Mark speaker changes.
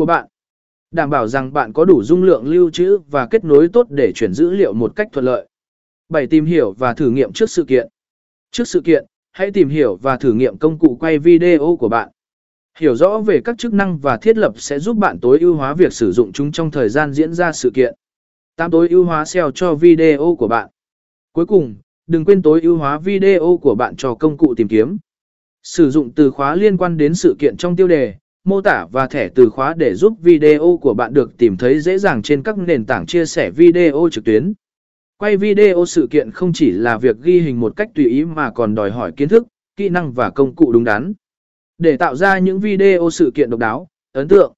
Speaker 1: của bạn. Đảm bảo rằng bạn có đủ dung lượng lưu trữ và kết nối tốt để chuyển dữ liệu một cách thuận lợi. 7. Tìm hiểu và thử nghiệm trước sự kiện. Trước sự kiện, hãy tìm hiểu và thử nghiệm công cụ quay video của bạn. Hiểu rõ về các chức năng và thiết lập sẽ giúp bạn tối ưu hóa việc sử dụng chúng trong thời gian diễn ra sự kiện. 8. Tối ưu hóa SEO cho video của bạn. Cuối cùng, đừng quên tối ưu hóa video của bạn cho công cụ tìm kiếm. Sử dụng từ khóa liên quan đến sự kiện trong tiêu đề, mô tả và thẻ từ khóa để giúp video của bạn được tìm thấy dễ dàng trên các nền tảng chia sẻ video trực tuyến. Quay video sự kiện không chỉ là việc ghi hình một cách tùy ý mà còn đòi hỏi kiến thức, kỹ năng và công cụ đúng đắn. Để tạo ra những video sự kiện độc đáo, ấn tượng,